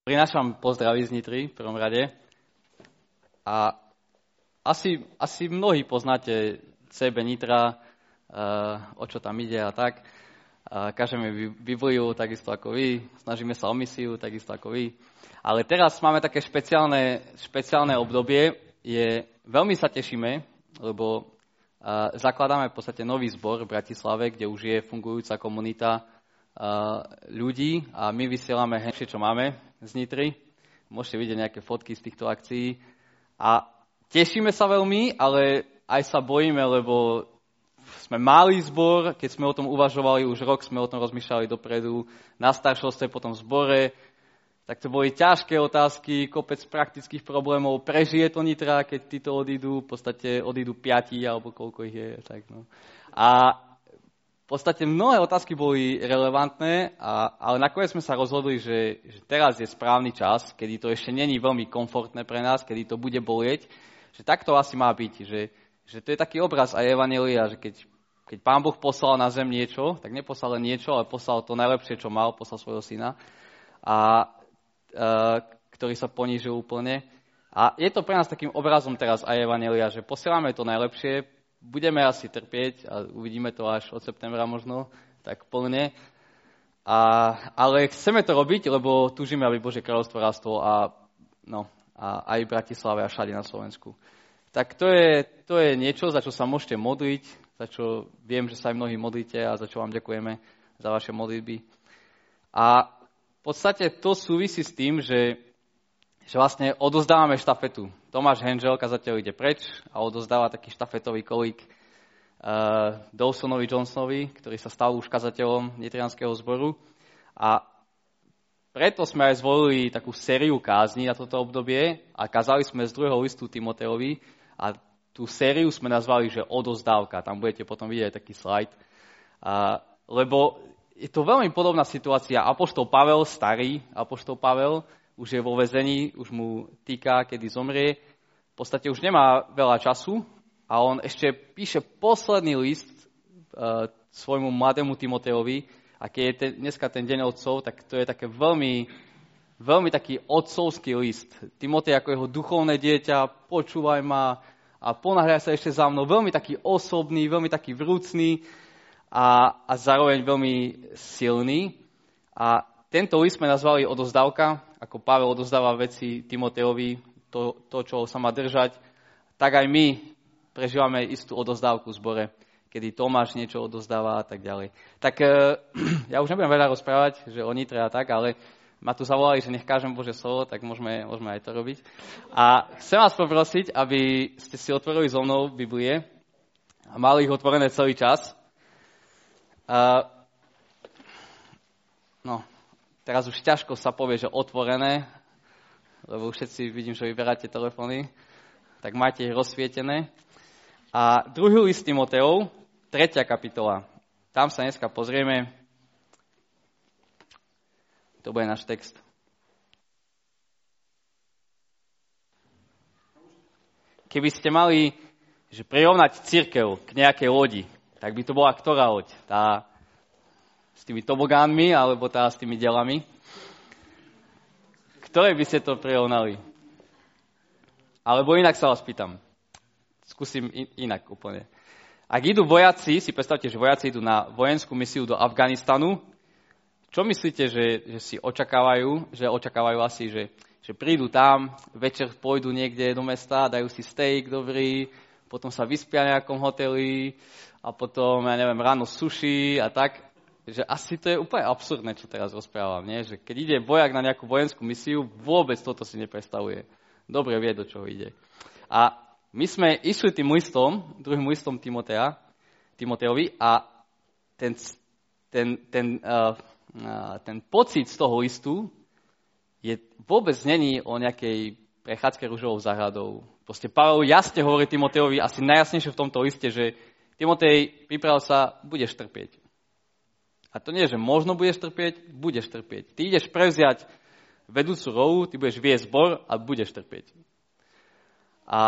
Prinášam pozdraví z Nitry v prvom rade. A asi, asi mnohí poznáte sebe Nitra, uh, o čo tam ide a tak. Uh, kažeme Bibliu takisto ako vy, snažíme sa o misiu takisto ako vy. Ale teraz máme také špeciálne, špeciálne obdobie. Je, veľmi sa tešíme, lebo uh, zakladáme v podstate nový zbor v Bratislave, kde už je fungujúca komunita ľudí a my vysielame hneď, čo máme z Nitry. Môžete vidieť nejaké fotky z týchto akcií. A tešíme sa veľmi, ale aj sa bojíme, lebo sme malý zbor, keď sme o tom uvažovali, už rok sme o tom rozmýšľali dopredu, na staršovstve, potom v zbore, tak to boli ťažké otázky, kopec praktických problémov. Prežije to Nitra, keď títo odídu, v podstate odídu piati, alebo koľko ich je. Tak no. A podstate mnohé otázky boli relevantné, a, ale nakoniec sme sa rozhodli, že, že teraz je správny čas, kedy to ešte není veľmi komfortné pre nás, kedy to bude bolieť, že takto asi má byť, že, že to je taký obraz aj Evanelia, že keď, keď Pán Boh poslal na zem niečo, tak neposlal len niečo, ale poslal to najlepšie, čo mal, poslal svojho syna, a, a, ktorý sa ponížil úplne. A je to pre nás takým obrazom teraz aj Evanelia, že posielame to najlepšie, budeme asi trpieť a uvidíme to až od septembra možno, tak plne. A, ale chceme to robiť, lebo túžime, aby Bože kráľovstvo rastlo a, no, a aj v Bratislave a všade na Slovensku. Tak to je, to je niečo, za čo sa môžete modliť, za čo viem, že sa aj mnohí modlíte a za čo vám ďakujeme za vaše modlitby. A v podstate to súvisí s tým, že že vlastne odozdávame štafetu. Tomáš Henžel, kazateľ, ide preč a odozdáva taký štafetový kolík uh, Dawsonovi Johnsonovi, ktorý sa stal už kazateľom Nitrianského zboru. A preto sme aj zvolili takú sériu kázni na toto obdobie a kazali sme z druhého listu Timoteovi a tú sériu sme nazvali, že odozdávka. Tam budete potom vidieť taký slajd. Uh, lebo je to veľmi podobná situácia. Apoštol Pavel, starý Apoštol Pavel, už je vo väzení, už mu týka, kedy zomrie. V podstate už nemá veľa času a on ešte píše posledný list uh, svojmu mladému Timoteovi a keď je ten, dneska ten deň otcov, tak to je také veľmi, veľmi taký otcovský list. Timotej ako jeho duchovné dieťa, počúvaj ma a ponáhľaj sa ešte za mnou. Veľmi taký osobný, veľmi taký vrúcný a, a zároveň veľmi silný. A tento list sme nazvali odozdávka, ako Pavel odozdáva veci Timoteovi, to, to, čo sa má držať, tak aj my prežívame istú odozdávku v zbore, kedy Tomáš niečo odozdáva a tak ďalej. Tak e, ja už nebudem veľa rozprávať, že o Nitre tak, ale ma tu zavolali, že nech kážem Bože slovo, tak môžeme, môžeme aj to robiť. A chcem vás poprosiť, aby ste si otvorili so mnou Biblie a mali ich otvorené celý čas. Uh, no, Teraz už ťažko sa povie, že otvorené, lebo všetci vidím, že vyberáte telefóny, tak máte ich rozsvietené. A druhý list Timoteov, tretia kapitola. Tam sa dneska pozrieme. To bude náš text. Keby ste mali že prirovnať církev k nejakej lodi, tak by to bola ktorá loď? Tá s tými tobogánmi alebo tá s tými delami. Ktoré by ste to prirovnali? Alebo inak sa vás pýtam. Skúsim in- inak úplne. Ak idú vojaci, si predstavte, že vojaci idú na vojenskú misiu do Afganistanu, čo myslíte, že, že si očakávajú? Že očakávajú asi, že, že prídu tam, večer pôjdu niekde do mesta, dajú si steak dobrý, potom sa vyspia v nejakom hoteli a potom, ja neviem, ráno suši a tak že asi to je úplne absurdné, čo teraz rozprávam, nie? že keď ide vojak na nejakú vojenskú misiu, vôbec toto si nepredstavuje. Dobre vie, do čoho ide. A my sme išli tým listom, druhým listom Timotea, Timoteovi a ten, ten, ten, uh, uh, ten pocit z toho listu je vôbec není o nejakej prechádzke rúžovou záhradou. Proste Pavel jasne hovorí Timoteovi asi najjasnejšie v tomto liste, že Timotej, priprav sa, budeš trpieť. A to nie, že možno budeš trpieť, budeš trpieť. Ty ideš prevziať vedúcu rolu, ty budeš viesť zbor a budeš trpieť. A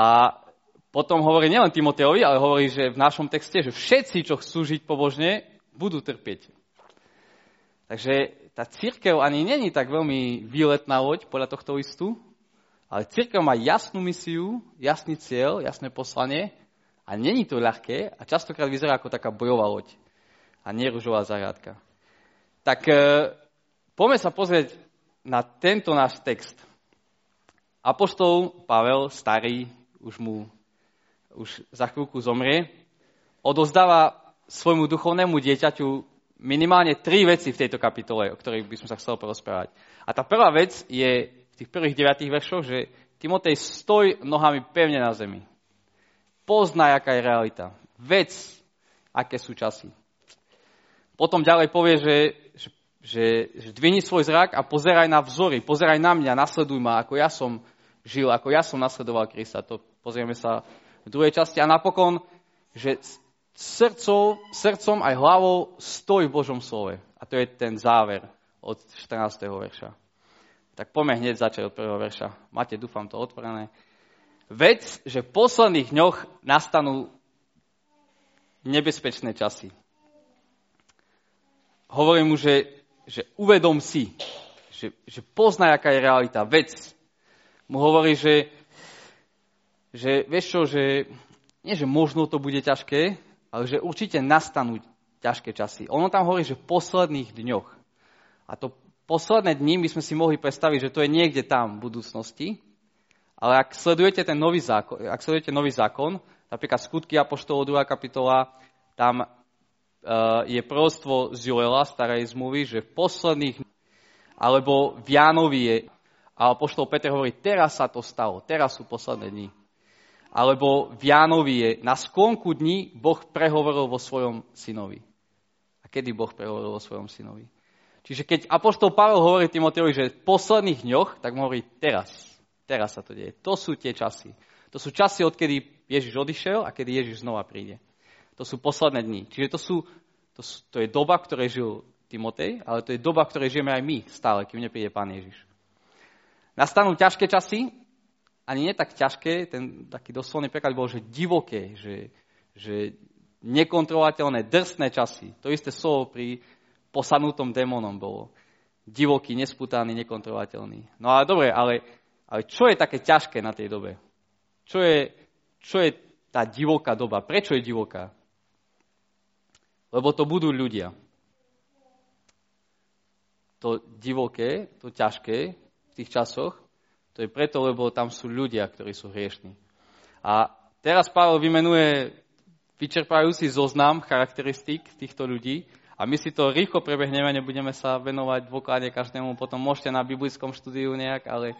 potom hovorí nielen Timoteovi, ale hovorí, že v našom texte, že všetci, čo chcú žiť pobožne, budú trpieť. Takže tá církev ani není tak veľmi výletná loď podľa tohto listu, ale církev má jasnú misiu, jasný cieľ, jasné poslanie a není to ľahké a častokrát vyzerá ako taká bojová loď a nie ružová zahradka. Tak e, poďme sa pozrieť na tento náš text. Apoštol Pavel, starý, už mu už za chvíľku zomrie, odozdáva svojmu duchovnému dieťaťu minimálne tri veci v tejto kapitole, o ktorých by som sa chcel porozprávať. A tá prvá vec je v tých prvých deviatých veršoch, že Timotej stoj nohami pevne na zemi. Poznaj, aká je realita. Vec, aké sú časy. Potom ďalej povie, že, že, že, dvini svoj zrak a pozeraj na vzory, pozeraj na mňa, nasleduj ma, ako ja som žil, ako ja som nasledoval Krista. To pozrieme sa v druhej časti. A napokon, že srdcov, srdcom aj hlavou stojí v Božom slove. A to je ten záver od 14. verša. Tak poďme hneď začať od prvého verša. Máte, dúfam, to otvorené. Vec, že v posledných dňoch nastanú nebezpečné časy. Hovorím mu, že, že uvedom si, že, že poznaj, aká je realita. Vec. Mu hovorí, že, že vieš čo, že nie, že možno to bude ťažké, ale že určite nastanú ťažké časy. Ono tam hovorí, že v posledných dňoch. A to posledné dni my sme si mohli predstaviť, že to je niekde tam v budúcnosti, ale ak sledujete ten nový zákon, ak sledujete nový zákon, napríklad skutky Apoštolov 2. kapitola, tam je prorodstvo z Joela, starej zmluvy, že v posledných alebo v Jánovi je, a Apoštol Peter hovorí, teraz sa to stalo, teraz sú posledné dni alebo v Jánovi je, na sklonku dní Boh prehovoril vo svojom synovi. A kedy Boh prehovoril vo svojom synovi? Čiže keď Apoštol Pavel hovorí Timoteovi, že v posledných dňoch, tak mu hovorí teraz. Teraz sa to deje. To sú tie časy. To sú časy, odkedy Ježiš odišiel a kedy Ježiš znova príde. To sú posledné dni. Čiže to, sú, to, sú, to je doba, v ktorej žil Timotej, ale to je doba, v ktorej žijeme aj my stále, kým nepríde Pán Ježiš. Nastanú ťažké časy, ani nie tak ťažké, ten taký doslovný preklad bol, že divoké, že, že nekontrolovateľné, drsné časy. To isté slovo pri posadnutom démonom bolo. Divoký, nesputaný, nekontrolovateľný. No ale dobre, ale, ale čo je také ťažké na tej dobe? Čo je, čo je tá divoká doba? Prečo je divoká? Lebo to budú ľudia. To divoké, to ťažké v tých časoch to je preto, lebo tam sú ľudia, ktorí sú hriešní. A teraz Pavel vymenuje vyčerpajúci zoznam charakteristík týchto ľudí a my si to rýchlo prebehneme, nebudeme sa venovať dôkladne každému, potom môžete na biblickom štúdiu nejak, ale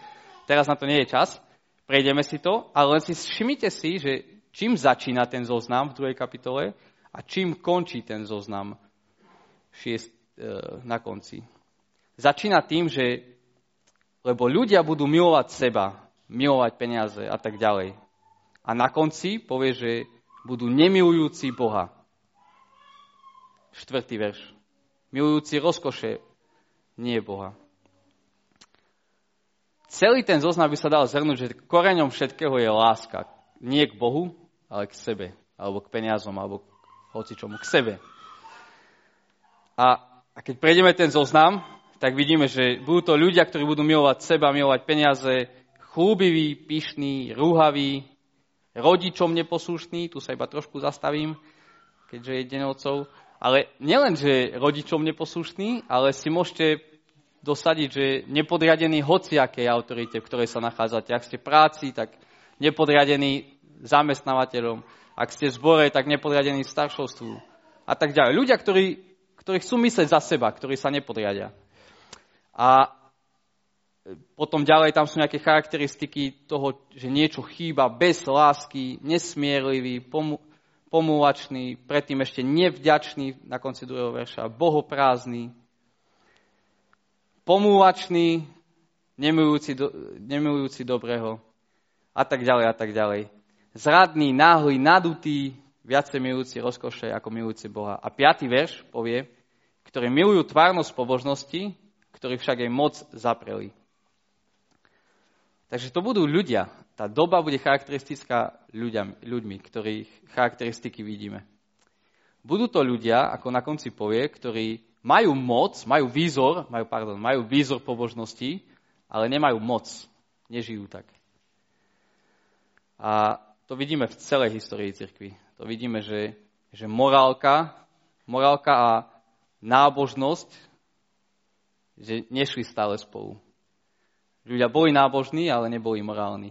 teraz na to nie je čas. Prejdeme si to, ale len si všimnite si, že čím začína ten zoznam v druhej kapitole a čím končí ten zoznam šiest, e, na konci. Začína tým, že lebo ľudia budú milovať seba, milovať peniaze a tak ďalej. A na konci povie, že budú nemilujúci Boha. Štvrtý verš. Milujúci rozkoše, nie Boha. Celý ten zoznam by sa dal zhrnúť, že koreňom všetkého je láska. Nie k Bohu, ale k sebe. Alebo k peniazom, alebo hocičomu. K sebe. A, a keď prejdeme ten zoznam, tak vidíme, že budú to ľudia, ktorí budú milovať seba, milovať peniaze, chlúbiví, pyšní, rúhaví, rodičom neposlušní, tu sa iba trošku zastavím, keďže je deň otcov, ale nielen, že rodičom neposlušní, ale si môžete dosadiť, že nepodriadený hociakej autorite, v ktorej sa nachádzate. Ak ste práci, tak nepodriadený zamestnávateľom. Ak ste v zbore, tak nepodriadený staršovstvu. A tak ďalej. Ľudia, ktorí, ktorí chcú myslieť za seba, ktorí sa nepodriadia. A potom ďalej tam sú nejaké charakteristiky toho, že niečo chýba bez lásky, nesmierlivý, pomu- predtým ešte nevďačný na konci druhého verša, bohoprázdny, pomúvačný, nemilujúci, do, nemilujúci dobrého a tak ďalej a tak ďalej. Zradný, náhly, nadutý, viacej milujúci rozkoše ako milujúci Boha. A piatý verš povie, ktorí milujú tvárnosť pobožnosti, ktorí však jej moc zapreli. Takže to budú ľudia. Tá doba bude charakteristická ľuďam, ľuďmi, ktorých charakteristiky vidíme. Budú to ľudia, ako na konci povie, ktorí majú moc, majú výzor, majú, pardon, majú výzor pobožnosti, ale nemajú moc. Nežijú tak. A to vidíme v celej histórii cirkvi. To vidíme, že, že morálka, morálka a nábožnosť, že nešli stále spolu. Ľudia boli nábožní, ale neboli morálni.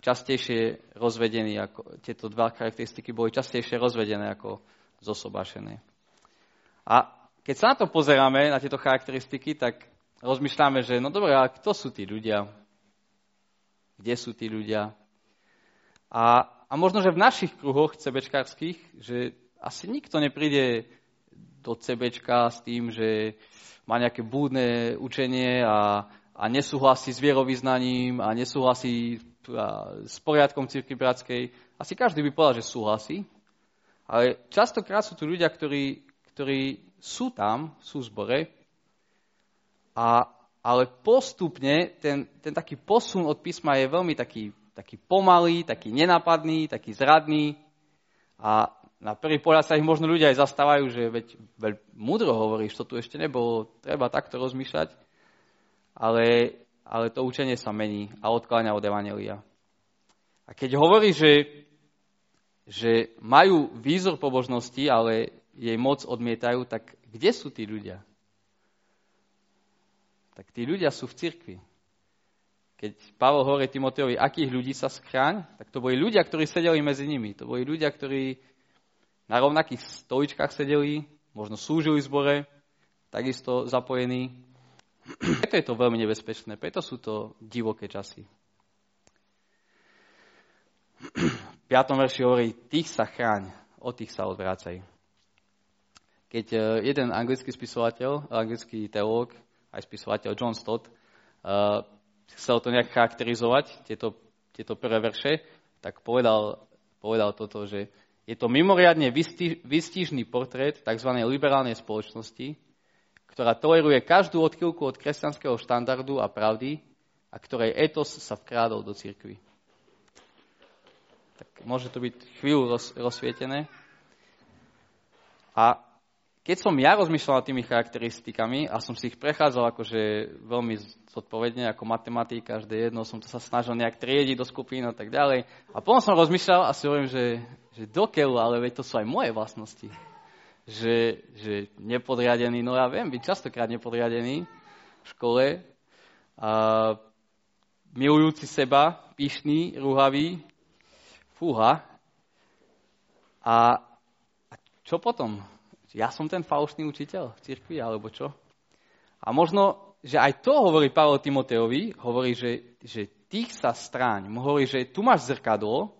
Častejšie rozvedení, ako, tieto dva charakteristiky boli častejšie rozvedené ako zosobášené. A keď sa na to pozeráme, na tieto charakteristiky, tak rozmýšľame, že no dobré, a kto sú tí ľudia? Kde sú tí ľudia? A, a možno, že v našich kruhoch cebečkárských, že asi nikto nepríde do cebečka s tým, že má nejaké búdne učenie a, a nesúhlasí s vierovýznaním a nesúhlasí s poriadkom círky bratskej. Asi každý by povedal, že súhlasí. Ale častokrát sú tu ľudia, ktorí, ktorí sú tam, sú v zbore, a, ale postupne ten, ten taký posun od písma je veľmi taký taký pomalý, taký nenapadný, taký zradný a na prvý pohľad sa ich možno ľudia aj zastávajú, že veď veľ múdro hovoríš, to tu ešte nebolo, treba takto rozmýšľať, ale, ale to učenie sa mení a odkláňa od Evangelia. A keď hovorí, že, že majú výzor pobožnosti, ale jej moc odmietajú, tak kde sú tí ľudia? Tak tí ľudia sú v cirkvi. Keď Pavel hovorí Timoteovi, akých ľudí sa schráň, tak to boli ľudia, ktorí sedeli medzi nimi. To boli ľudia, ktorí na rovnakých stoličkách sedeli, možno slúžili zbore, takisto zapojení. Preto je to veľmi nebezpečné, preto sú to divoké časy. V 5. verši hovorí, tých sa chráň, o tých sa odvrácaj. Keď e, jeden anglický spisovateľ, anglický teológ, aj spisovateľ John Stott, e, chcel to nejak charakterizovať, tieto, tieto prvé verše, tak povedal, povedal toto, že je to mimoriadne vystížný portrét tzv. liberálnej spoločnosti, ktorá toleruje každú odchylku od kresťanského štandardu a pravdy a ktorej etos sa vkrádol do cirkvy. Tak môže to byť chvíľu roz, rozsvietené. A keď som ja rozmýšľal tými charakteristikami a som si ich prechádzal akože veľmi zodpovedne ako matematika, každé jedno som to sa snažil nejak triediť do skupín a tak ďalej. A potom som rozmýšľal a si hovorím, že, že dokeľu, ale veď to sú aj moje vlastnosti. Že, že nepodriadený, no ja viem byť častokrát nepodriadený v škole, a milujúci seba, pyšný, rúhavý, fúha. A, a čo potom? Ja som ten falošný učiteľ v cirkvi, alebo čo? A možno, že aj to hovorí Pavel Timoteovi, hovorí, že, že tých sa stráň. Hovorí, že tu máš zrkadlo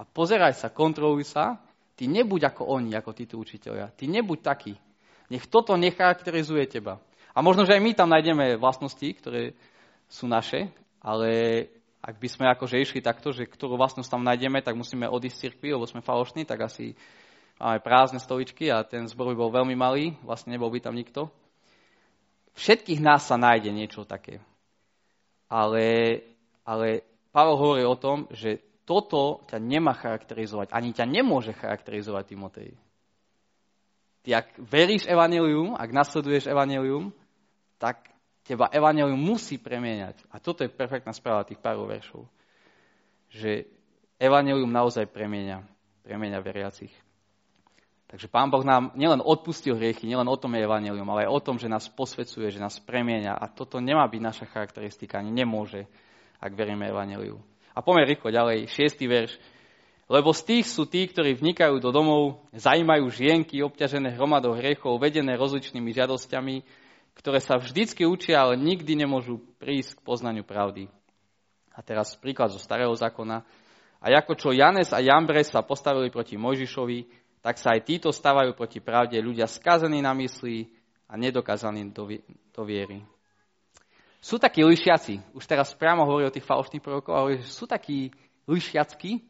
a pozeraj sa, kontroluj sa, ty nebuď ako oni, ako títo učiteľia. Ty nebuď taký. Nech toto necharakterizuje teba. A možno, že aj my tam nájdeme vlastnosti, ktoré sú naše, ale ak by sme akože išli takto, že ktorú vlastnosť tam nájdeme, tak musíme odísť z cirkvi, lebo sme falošní, tak asi máme prázdne stoličky a ten zbor by bol veľmi malý, vlastne nebol by tam nikto. Všetkých nás sa nájde niečo také. Ale, ale Pavel hovorí o tom, že toto ťa nemá charakterizovať, ani ťa nemôže charakterizovať Timotej. Ty ak veríš evanelium, ak nasleduješ evanelium, tak teba evanelium musí premieňať. A toto je perfektná správa tých pár veršov. Že evanelium naozaj premieňa, premieňa veriacich. Takže Pán Boh nám nielen odpustil hriechy, nielen o tom je evanelium, ale aj o tom, že nás posvecuje, že nás premieňa. A toto nemá byť naša charakteristika, ani nemôže, ak veríme evaneliu. A poďme rýchlo ďalej, šiestý verš. Lebo z tých sú tí, ktorí vnikajú do domov, zajímajú žienky obťažené hromadou hriechov, vedené rozličnými žiadosťami, ktoré sa vždycky učia, ale nikdy nemôžu prísť k poznaniu pravdy. A teraz príklad zo starého zákona. A ako čo Janes a Jambres sa postavili proti Mojžišovi, tak sa aj títo stávajú proti pravde ľudia skazení na mysli a nedokázaní do, viery. Sú takí lišiaci, už teraz priamo hovorí o tých falošných prorokoch, ale sú takí lišiacky,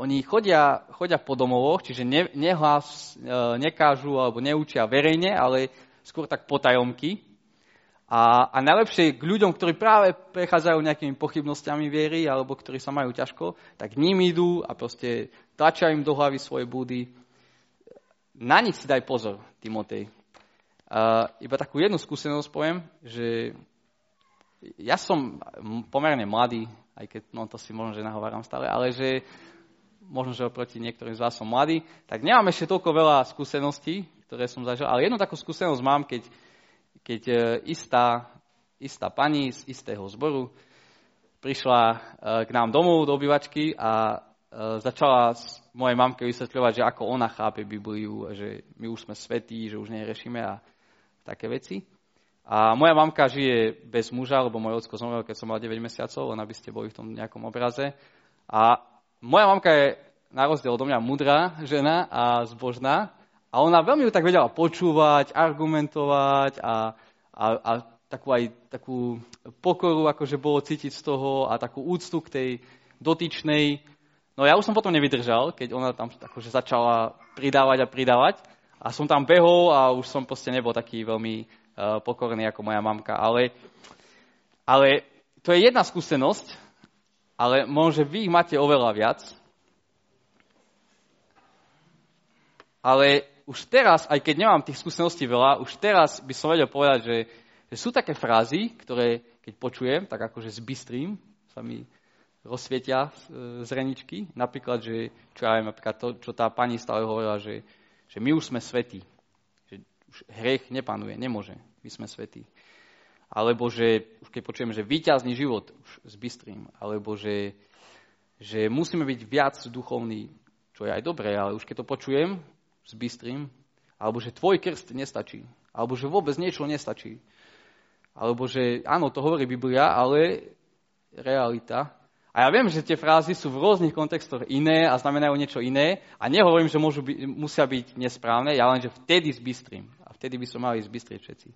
oni chodia, chodia po domovoch, čiže ne, nehlas, e, nekážu alebo neučia verejne, ale skôr tak potajomky. A, a najlepšie k ľuďom, ktorí práve prechádzajú nejakými pochybnosťami viery alebo ktorí sa majú ťažko, tak ním idú a proste tlačia im do hlavy svoje búdy na nich si daj pozor, Timotej. Uh, iba takú jednu skúsenosť poviem, že ja som pomerne mladý, aj keď no to si možno, že nahováram stále, ale že možno, že oproti niektorým z vás som mladý, tak nemám ešte toľko veľa skúseností, ktoré som zažil, ale jednu takú skúsenosť mám, keď, keď e, istá, istá pani z istého zboru prišla e, k nám domov do obývačky a začala mojej mamke vysvetľovať, že ako ona chápe Bibliu, že my už sme svetí, že už neriešime a také veci. A moja mamka žije bez muža, lebo môj ocko zomrel, keď som mal 9 mesiacov, len aby ste boli v tom nejakom obraze. A moja mamka je na rozdiel odo mňa mudrá žena a zbožná a ona veľmi tak vedela počúvať, argumentovať a, a, a takú aj takú pokoru, akože bolo cítiť z toho a takú úctu k tej dotyčnej. No ja už som potom nevydržal, keď ona tam akože začala pridávať a pridávať a som tam behol a už som proste nebol taký veľmi uh, pokorný ako moja mamka. Ale, ale to je jedna skúsenosť, ale možno, že vy ich máte oveľa viac. Ale už teraz, aj keď nemám tých skúseností veľa, už teraz by som vedel povedať, že, že sú také frázy, ktoré keď počujem, tak akože zbystrím, sa mi rozsvietia e, z reničky. Napríklad, že, čo ja viem, napríklad to, čo tá pani stále hovorila, že, že my už sme svetí. Že už hriech nepanuje, nemôže. My sme svetí. Alebo že, už keď počujem, že výťazný život, už zbystrím. Alebo že, že musíme byť viac duchovní, čo je aj dobré, ale už keď to počujem, zbystrím. Alebo že tvoj krst nestačí. Alebo že vôbec niečo nestačí. Alebo že áno, to hovorí Biblia, ale realita a ja viem, že tie frázy sú v rôznych kontextoch iné a znamenajú niečo iné a nehovorím, že môžu by, musia byť nesprávne, ja len, že vtedy zbystrím. A vtedy by som mali zbystriť všetci.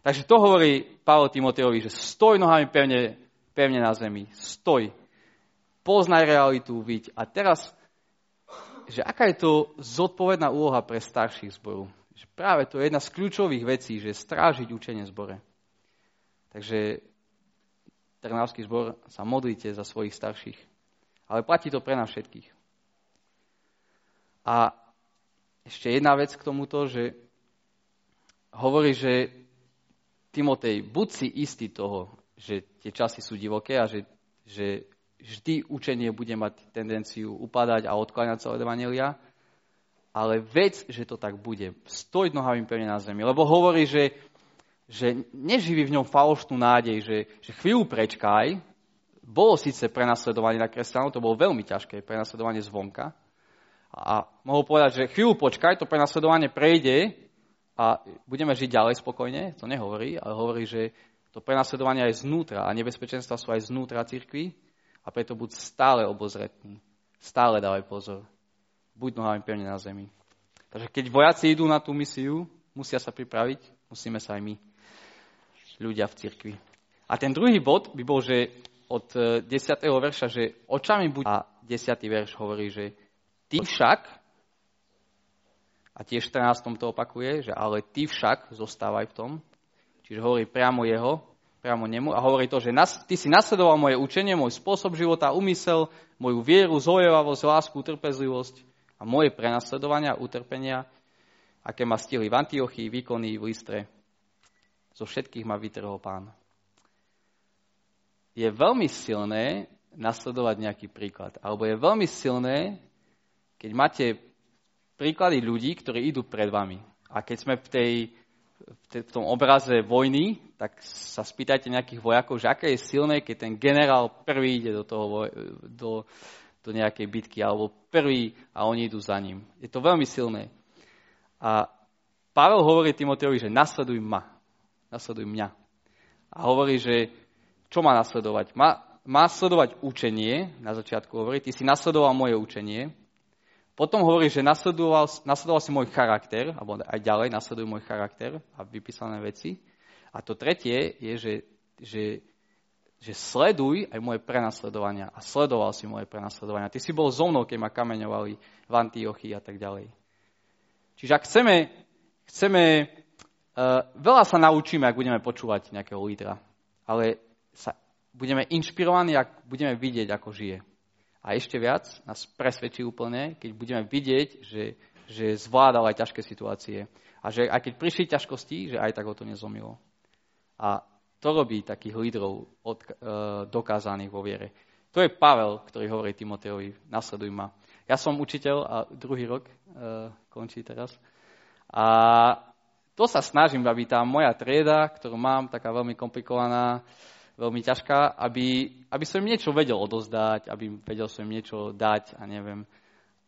Takže to hovorí Pavel Timoteovi, že stoj nohami pevne, pevne na zemi. Stoj. Poznaj realitu, viď. A teraz, že aká je to zodpovedná úloha pre starších zboru? Že práve to je jedna z kľúčových vecí, že strážiť učenie zbore. Takže Trnavský zbor, sa modlite za svojich starších. Ale platí to pre nás všetkých. A ešte jedna vec k tomuto, že hovorí, že Timotej, buď si istý toho, že tie časy sú divoké a že, že vždy učenie bude mať tendenciu upadať a odkláňať sa od Evangelia, ale vec, že to tak bude. Stoj nohami pevne na zemi. Lebo hovorí, že že neživí v ňom falošnú nádej, že, že chvíľu prečkaj, bolo síce prenasledovanie na kresťanov, to bolo veľmi ťažké, prenasledovanie zvonka. A mohol povedať, že chvíľu počkaj, to prenasledovanie prejde a budeme žiť ďalej spokojne. To nehovorí, ale hovorí, že to prenasledovanie aj znútra a nebezpečenstva sú aj znútra cirkvi a preto buď stále obozretný. Stále dávaj pozor. Buď nohami pevne na zemi. Takže keď vojaci idú na tú misiu, musia sa pripraviť, musíme sa aj my ľudia v cirkvi. A ten druhý bod by bol, že od 10. E, verša, že očami buď a 10. verš hovorí, že ty však, a tiež v 14. to opakuje, že ale ty však zostávaj v tom, čiže hovorí priamo jeho, priamo nemu a hovorí to, že ty si nasledoval moje učenie, môj spôsob života, úmysel, moju vieru, zojevavosť, lásku, trpezlivosť a moje prenasledovania, utrpenia, aké ma stihli v Antiochii, výkony v Listre, zo všetkých ma vytrhol pán. Je veľmi silné nasledovať nejaký príklad. Alebo je veľmi silné, keď máte príklady ľudí, ktorí idú pred vami. A keď sme v, tej, v, tej, v tom obraze vojny, tak sa spýtajte nejakých vojakov, že aké je silné, keď ten generál prvý ide do, toho, do, do nejakej bitky, alebo prvý a oni idú za ním. Je to veľmi silné. A Pavel hovorí Timoteovi, že nasleduj ma nasleduj mňa. A hovorí, že čo má nasledovať? Má, má sledovať učenie, na začiatku hovorí, ty si nasledoval moje učenie, potom hovorí, že nasledoval, nasledoval si môj charakter, alebo aj ďalej nasleduj môj charakter a vypísané veci. A to tretie je, že, že, že sleduj aj moje prenasledovania. A sledoval si moje prenasledovania. Ty si bol so mnou, keď ma kameňovali v Antiochii a tak ďalej. Čiže ak chceme, chceme Uh, veľa sa naučíme, ak budeme počúvať nejakého lídra, ale sa budeme inšpirovaní, ak budeme vidieť, ako žije. A ešte viac nás presvedčí úplne, keď budeme vidieť, že, že zvládal aj ťažké situácie. A že aj keď prišli ťažkosti, že aj tak ho to nezlomilo. A to robí takých lídrov od, e, dokázaných vo viere. To je Pavel, ktorý hovorí Timoteovi, nasleduj ma. Ja som učiteľ a druhý rok e, končí teraz. A to sa snažím, aby tá moja trieda, ktorú mám, taká veľmi komplikovaná, veľmi ťažká, aby, aby som im niečo vedel odozdať, aby vedel som im niečo dať a neviem.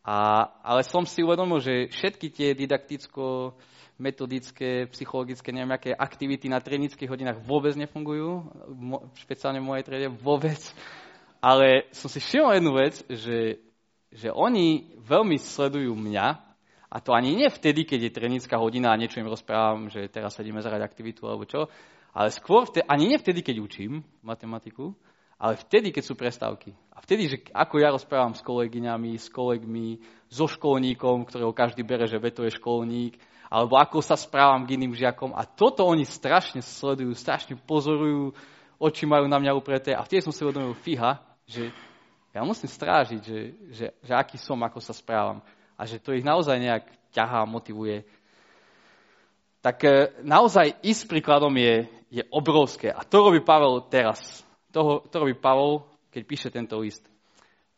A, ale som si uvedomil, že všetky tie didakticko metodické, psychologické, neviem, aké aktivity na trénických hodinách vôbec nefungujú, špeciálne v mojej triede vôbec. Ale som si všimol jednu vec, že, že oni veľmi sledujú mňa, a to ani nie vtedy, keď je trénická hodina a niečo im rozprávam, že teraz sedíme zrať aktivitu alebo čo, ale skôr vtedy, ani nie vtedy, keď učím matematiku, ale vtedy, keď sú prestávky. A vtedy, že ako ja rozprávam s kolegyňami, s kolegmi, so školníkom, ktorého každý bere, že to je školník, alebo ako sa správam k iným žiakom. A toto oni strašne sledujú, strašne pozorujú, oči majú na mňa upreté. A vtedy som si uvedomil, fíha, že ja musím strážiť, že, že, že aký som, ako sa správam. A že to ich naozaj nejak ťahá, motivuje. Tak e, naozaj ísť príkladom je, je obrovské. A to robí Pavel teraz. To, to robí Pavel, keď píše tento list.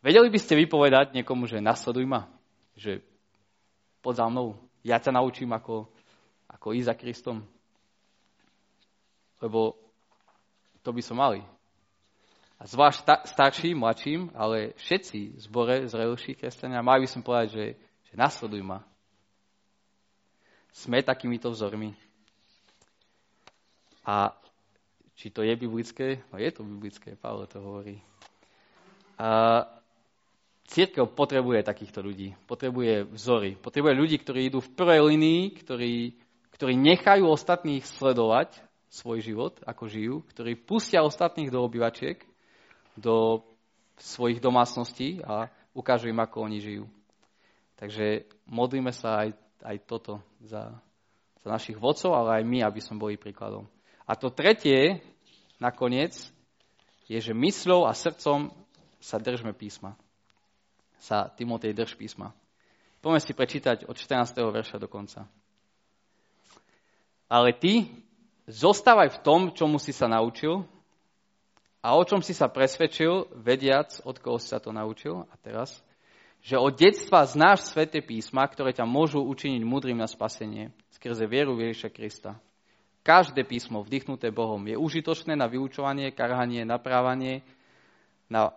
Vedeli by ste vypovedať niekomu, že nasleduj ma? Že pod za mnou, ja ťa naučím, ako, ako ísť za Kristom. Lebo to by som mali. A zvlášť sta- starším, mladším, ale všetci zbore, zrelší kresťania, mali by som povedať, že, že nasleduj ma. Sme takýmito vzormi. A či to je biblické? No je to biblické, Pavel to hovorí. A Církev potrebuje takýchto ľudí, potrebuje vzory, potrebuje ľudí, ktorí idú v prvej linii, ktorí, ktorí nechajú ostatných sledovať svoj život, ako žijú, ktorí pustia ostatných do obývačiek, do svojich domácností a ukážu im, ako oni žijú. Takže modlíme sa aj, aj toto za, za našich vodcov, ale aj my, aby sme boli príkladom. A to tretie, nakoniec, je, že mysľou a srdcom sa držme písma sa Timotej drž písma. Poďme si prečítať od 14. verša do konca. Ale ty zostávaj v tom, čomu si sa naučil a o čom si sa presvedčil, vediac, od koho si sa to naučil. A teraz, že od detstva znáš sveté písma, ktoré ťa môžu učiniť múdrym na spasenie skrze vieru Ježiša Krista. Každé písmo vdychnuté Bohom je užitočné na vyučovanie, karhanie, naprávanie, na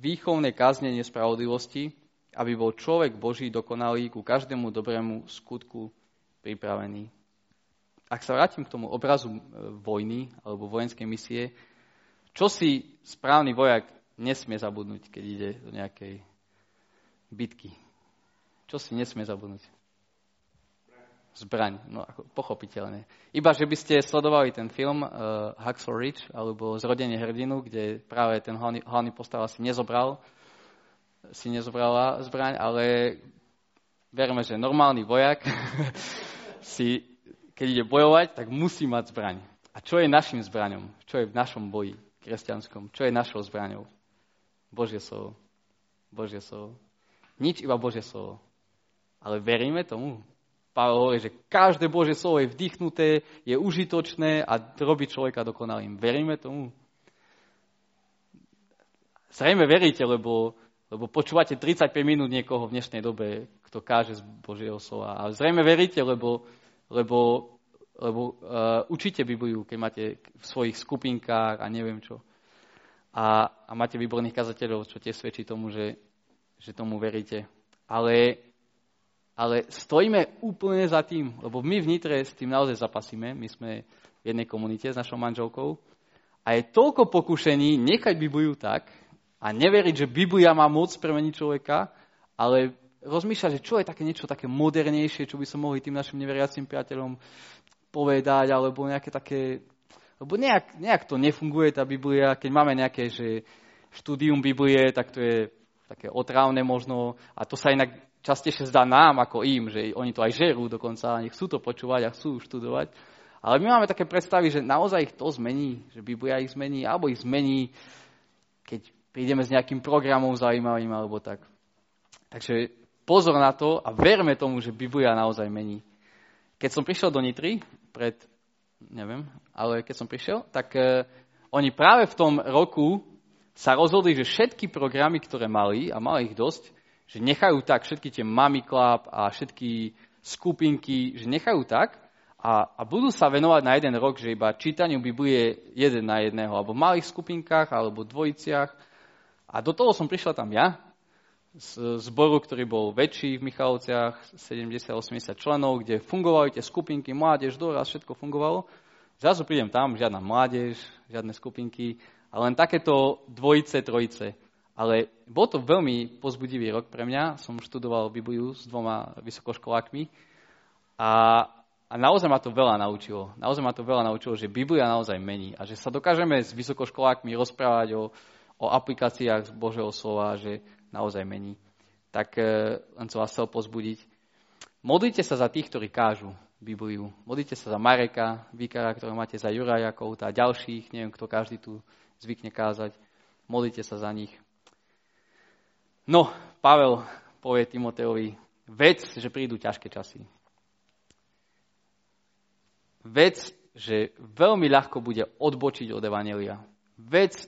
výchovné kaznenie spravodlivosti, aby bol človek Boží dokonalý ku každému dobrému skutku pripravený. Ak sa vrátim k tomu obrazu e, vojny alebo vojenskej misie, čo si správny vojak nesmie zabudnúť, keď ide do nejakej bitky? Čo si nesmie zabudnúť? zbraň, no ako pochopiteľne. Iba, že by ste sledovali ten film uh, Hacksaw Ridge alebo Zrodenie hrdinu, kde práve ten hlavný, hlavný postava si nezobral, si nezobrala zbraň, ale verme, že normálny vojak si, keď ide bojovať, tak musí mať zbraň. A čo je našim zbraňom? Čo je v našom boji kresťanskom? Čo je našou zbraňou? Božie slovo. Božie slovo. Nič, iba Božie slovo. Ale veríme tomu? Pavel hovorí, že každé Božie slovo je vdychnuté, je užitočné a robí človeka dokonalým. Veríme tomu? Zrejme veríte, lebo, lebo počúvate 35 minút niekoho v dnešnej dobe, kto káže z Božieho slova. A zrejme veríte, lebo, lebo, lebo uh, učíte Bibliu, keď máte v svojich skupinkách a neviem čo. A, a máte výborných kazateľov, čo tie svedčí tomu, že, že tomu veríte. Ale ale stojíme úplne za tým, lebo my v Nitre s tým naozaj zapasíme, my sme v jednej komunite s našou manželkou a je toľko pokušení nechať Bibliu tak a neveriť, že Biblia má moc premeniť človeka, ale rozmýšľať, že čo je také niečo také modernejšie, čo by som mohli tým našim neveriacim priateľom povedať, alebo nejaké také... Lebo nejak, nejak to nefunguje, tá Biblia. Keď máme nejaké že štúdium Biblie, tak to je také otrávne možno. A to sa inak častejšie zdá nám ako im, že oni to aj žerú dokonca, a chcú to počúvať a chcú študovať. Ale my máme také predstavy, že naozaj ich to zmení, že Biblia ich zmení, alebo ich zmení, keď prídeme s nejakým programom zaujímavým, alebo tak. Takže pozor na to a verme tomu, že Biblia naozaj mení. Keď som prišiel do Nitry, pred, neviem, ale keď som prišiel, tak uh, oni práve v tom roku sa rozhodli, že všetky programy, ktoré mali, a mali ich dosť, že nechajú tak všetky tie Mami Club a všetky skupinky, že nechajú tak a, a budú sa venovať na jeden rok, že iba čítaniu Biblie jeden na jedného, alebo v malých skupinkách, alebo dvojiciach. A do toho som prišla tam ja, z zboru, ktorý bol väčší v Michalovciach, 70-80 členov, kde fungovali tie skupinky, mládež, doraz, všetko fungovalo. Zrazu prídem tam, žiadna mládež, žiadne skupinky, a len takéto dvojice, trojice. Ale bol to veľmi pozbudivý rok pre mňa. Som študoval Bibliu s dvoma vysokoškolákmi a, a naozaj ma to veľa naučilo. Naozaj ma to veľa naučilo, že Biblia naozaj mení a že sa dokážeme s vysokoškolákmi rozprávať o, o aplikáciách z Božieho slova, že naozaj mení. Tak e, len som vás chcel pozbudiť. Modlite sa za tých, ktorí kážu Bibliu. Modlite sa za Mareka, Vikara, ktorého máte za Juraja Kouta a ďalších, neviem, kto každý tu zvykne kázať. Modlite sa za nich. No, Pavel povie Timoteovi, vec, že prídu ťažké časy. Vec, že veľmi ľahko bude odbočiť od Evanelia. Vec,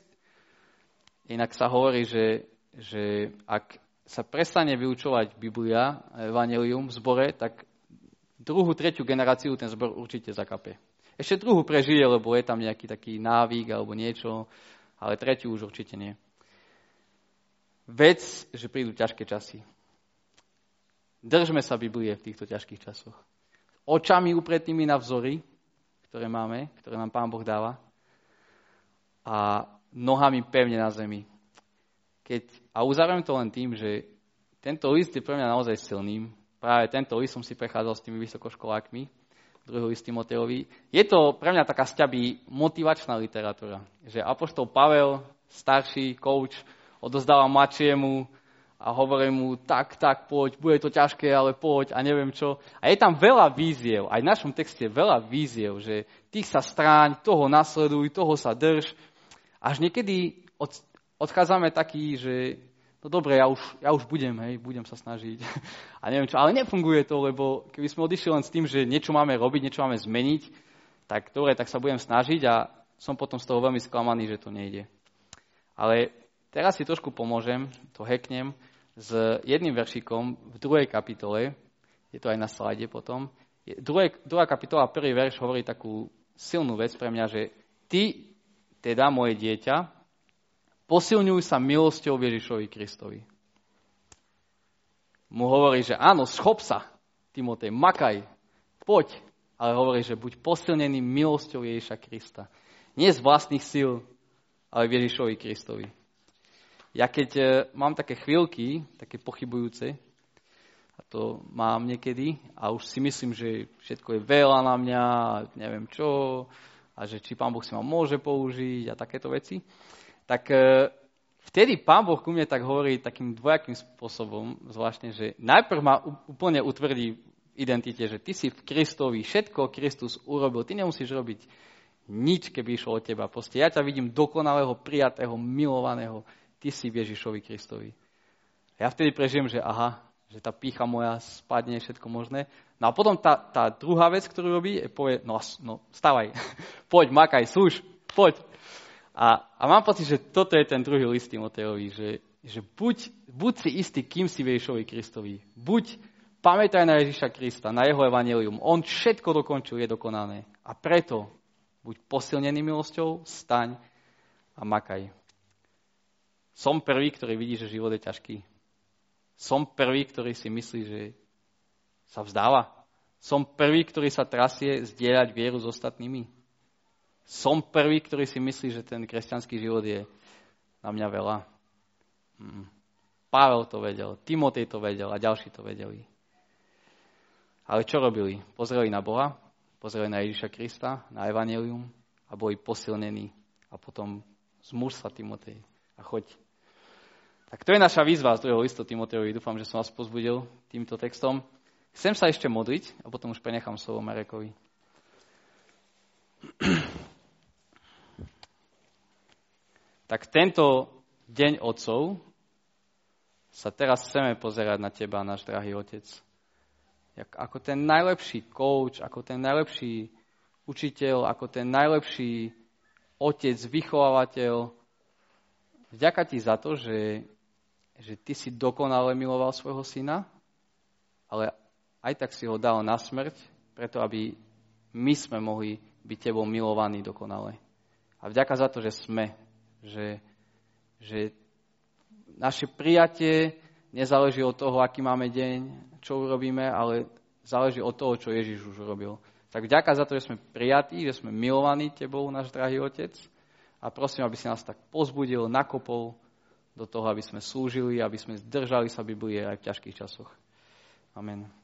inak sa hovorí, že, že ak sa prestane vyučovať Biblia, Evangelium v zbore, tak druhú, tretiu generáciu ten zbor určite zakape. Ešte druhú prežije, lebo je tam nejaký taký návyk alebo niečo, ale tretiu už určite nie vec, že prídu ťažké časy. Držme sa Biblie v týchto ťažkých časoch. Očami upretnými na vzory, ktoré máme, ktoré nám Pán Boh dáva a nohami pevne na zemi. Keď, a uzavriem to len tým, že tento list je pre mňa naozaj silným. Práve tento list som si prechádzal s tými vysokoškolákmi, druhý list Timoteovi. Je to pre mňa taká sťabí motivačná literatúra. Že Apoštol Pavel, starší coach, odozdávam mladšiemu a hovorím mu, tak, tak, poď, bude to ťažké, ale poď a neviem čo. A je tam veľa víziev, aj v našom texte veľa víziev, že tých sa stráň, toho nasleduj, toho sa drž. Až niekedy od, odchádzame taký, že no dobre, ja už, ja už budem, hej, budem sa snažiť. A neviem čo, ale nefunguje to, lebo keby sme odišli len s tým, že niečo máme robiť, niečo máme zmeniť, tak dobre, tak sa budem snažiť a som potom z toho veľmi sklamaný, že to nejde. Ale Teraz si trošku pomôžem, to heknem, s jedným veršikom v druhej kapitole, je to aj na slajde potom. Druhé, druhá kapitola, prvý verš hovorí takú silnú vec pre mňa, že ty, teda moje dieťa, posilňuj sa milosťou Ježišovi Kristovi. Mu hovorí, že áno, schop sa, Timotej, makaj, poď, ale hovorí, že buď posilnený milosťou Ježiša Krista. Nie z vlastných síl, ale Ježišovi Kristovi. Ja keď e, mám také chvíľky, také pochybujúce, a to mám niekedy, a už si myslím, že všetko je veľa na mňa, neviem čo, a že či Pán Boh si ma môže použiť a takéto veci, tak e, vtedy Pán Boh ku mne tak hovorí takým dvojakým spôsobom, zvláštne, že najprv ma úplne utvrdí v identite, že ty si v Kristovi, všetko Kristus urobil, ty nemusíš robiť nič, keby išlo od teba. Proste ja ťa vidím dokonalého, prijatého, milovaného, ty si Ježišovi Kristovi. Ja vtedy prežijem, že aha, že tá pícha moja spadne, všetko možné. No a potom tá, tá druhá vec, ktorú robí, je povie, no, no stávaj, poď, makaj, služ, poď. A, a mám pocit, že toto je ten druhý list Timoteovi, že, že buď, buď si istý, kým si Ježišovi Kristovi. Buď pamätaj na Ježiša Krista, na jeho evanelium. On všetko dokončil, je dokonané. A preto buď posilnený milosťou, staň a makaj. Som prvý, ktorý vidí, že život je ťažký. Som prvý, ktorý si myslí, že sa vzdáva. Som prvý, ktorý sa trasie zdieľať vieru s ostatnými. Som prvý, ktorý si myslí, že ten kresťanský život je na mňa veľa. Hmm. Pavel to vedel, Timotej to vedel a ďalší to vedeli. Ale čo robili? Pozreli na Boha, pozreli na Ježiša Krista, na Evangelium a boli posilnení. A potom zmuž sa Timotej a choď tak to je naša výzva z druhého listu Timoteovi. Dúfam, že som vás pozbudil týmto textom. Chcem sa ešte modliť a potom už prenechám slovo Marekovi. Tak tento deň otcov sa teraz chceme pozerať na teba, náš drahý otec. ako ten najlepší coach, ako ten najlepší učiteľ, ako ten najlepší otec, vychovávateľ. Vďaka ti za to, že, že ty si dokonale miloval svojho syna, ale aj tak si ho dal na smrť, preto aby my sme mohli byť tebou milovaní dokonale. A vďaka za to, že sme, že, že naše prijatie nezáleží od toho, aký máme deň, čo urobíme, ale záleží od toho, čo Ježiš už urobil. Tak vďaka za to, že sme prijatí, že sme milovaní Tebou, náš drahý Otec. A prosím, aby si nás tak pozbudil, nakopol do toho, aby sme slúžili, aby sme zdržali sa Biblie aj v ťažkých časoch. Amen.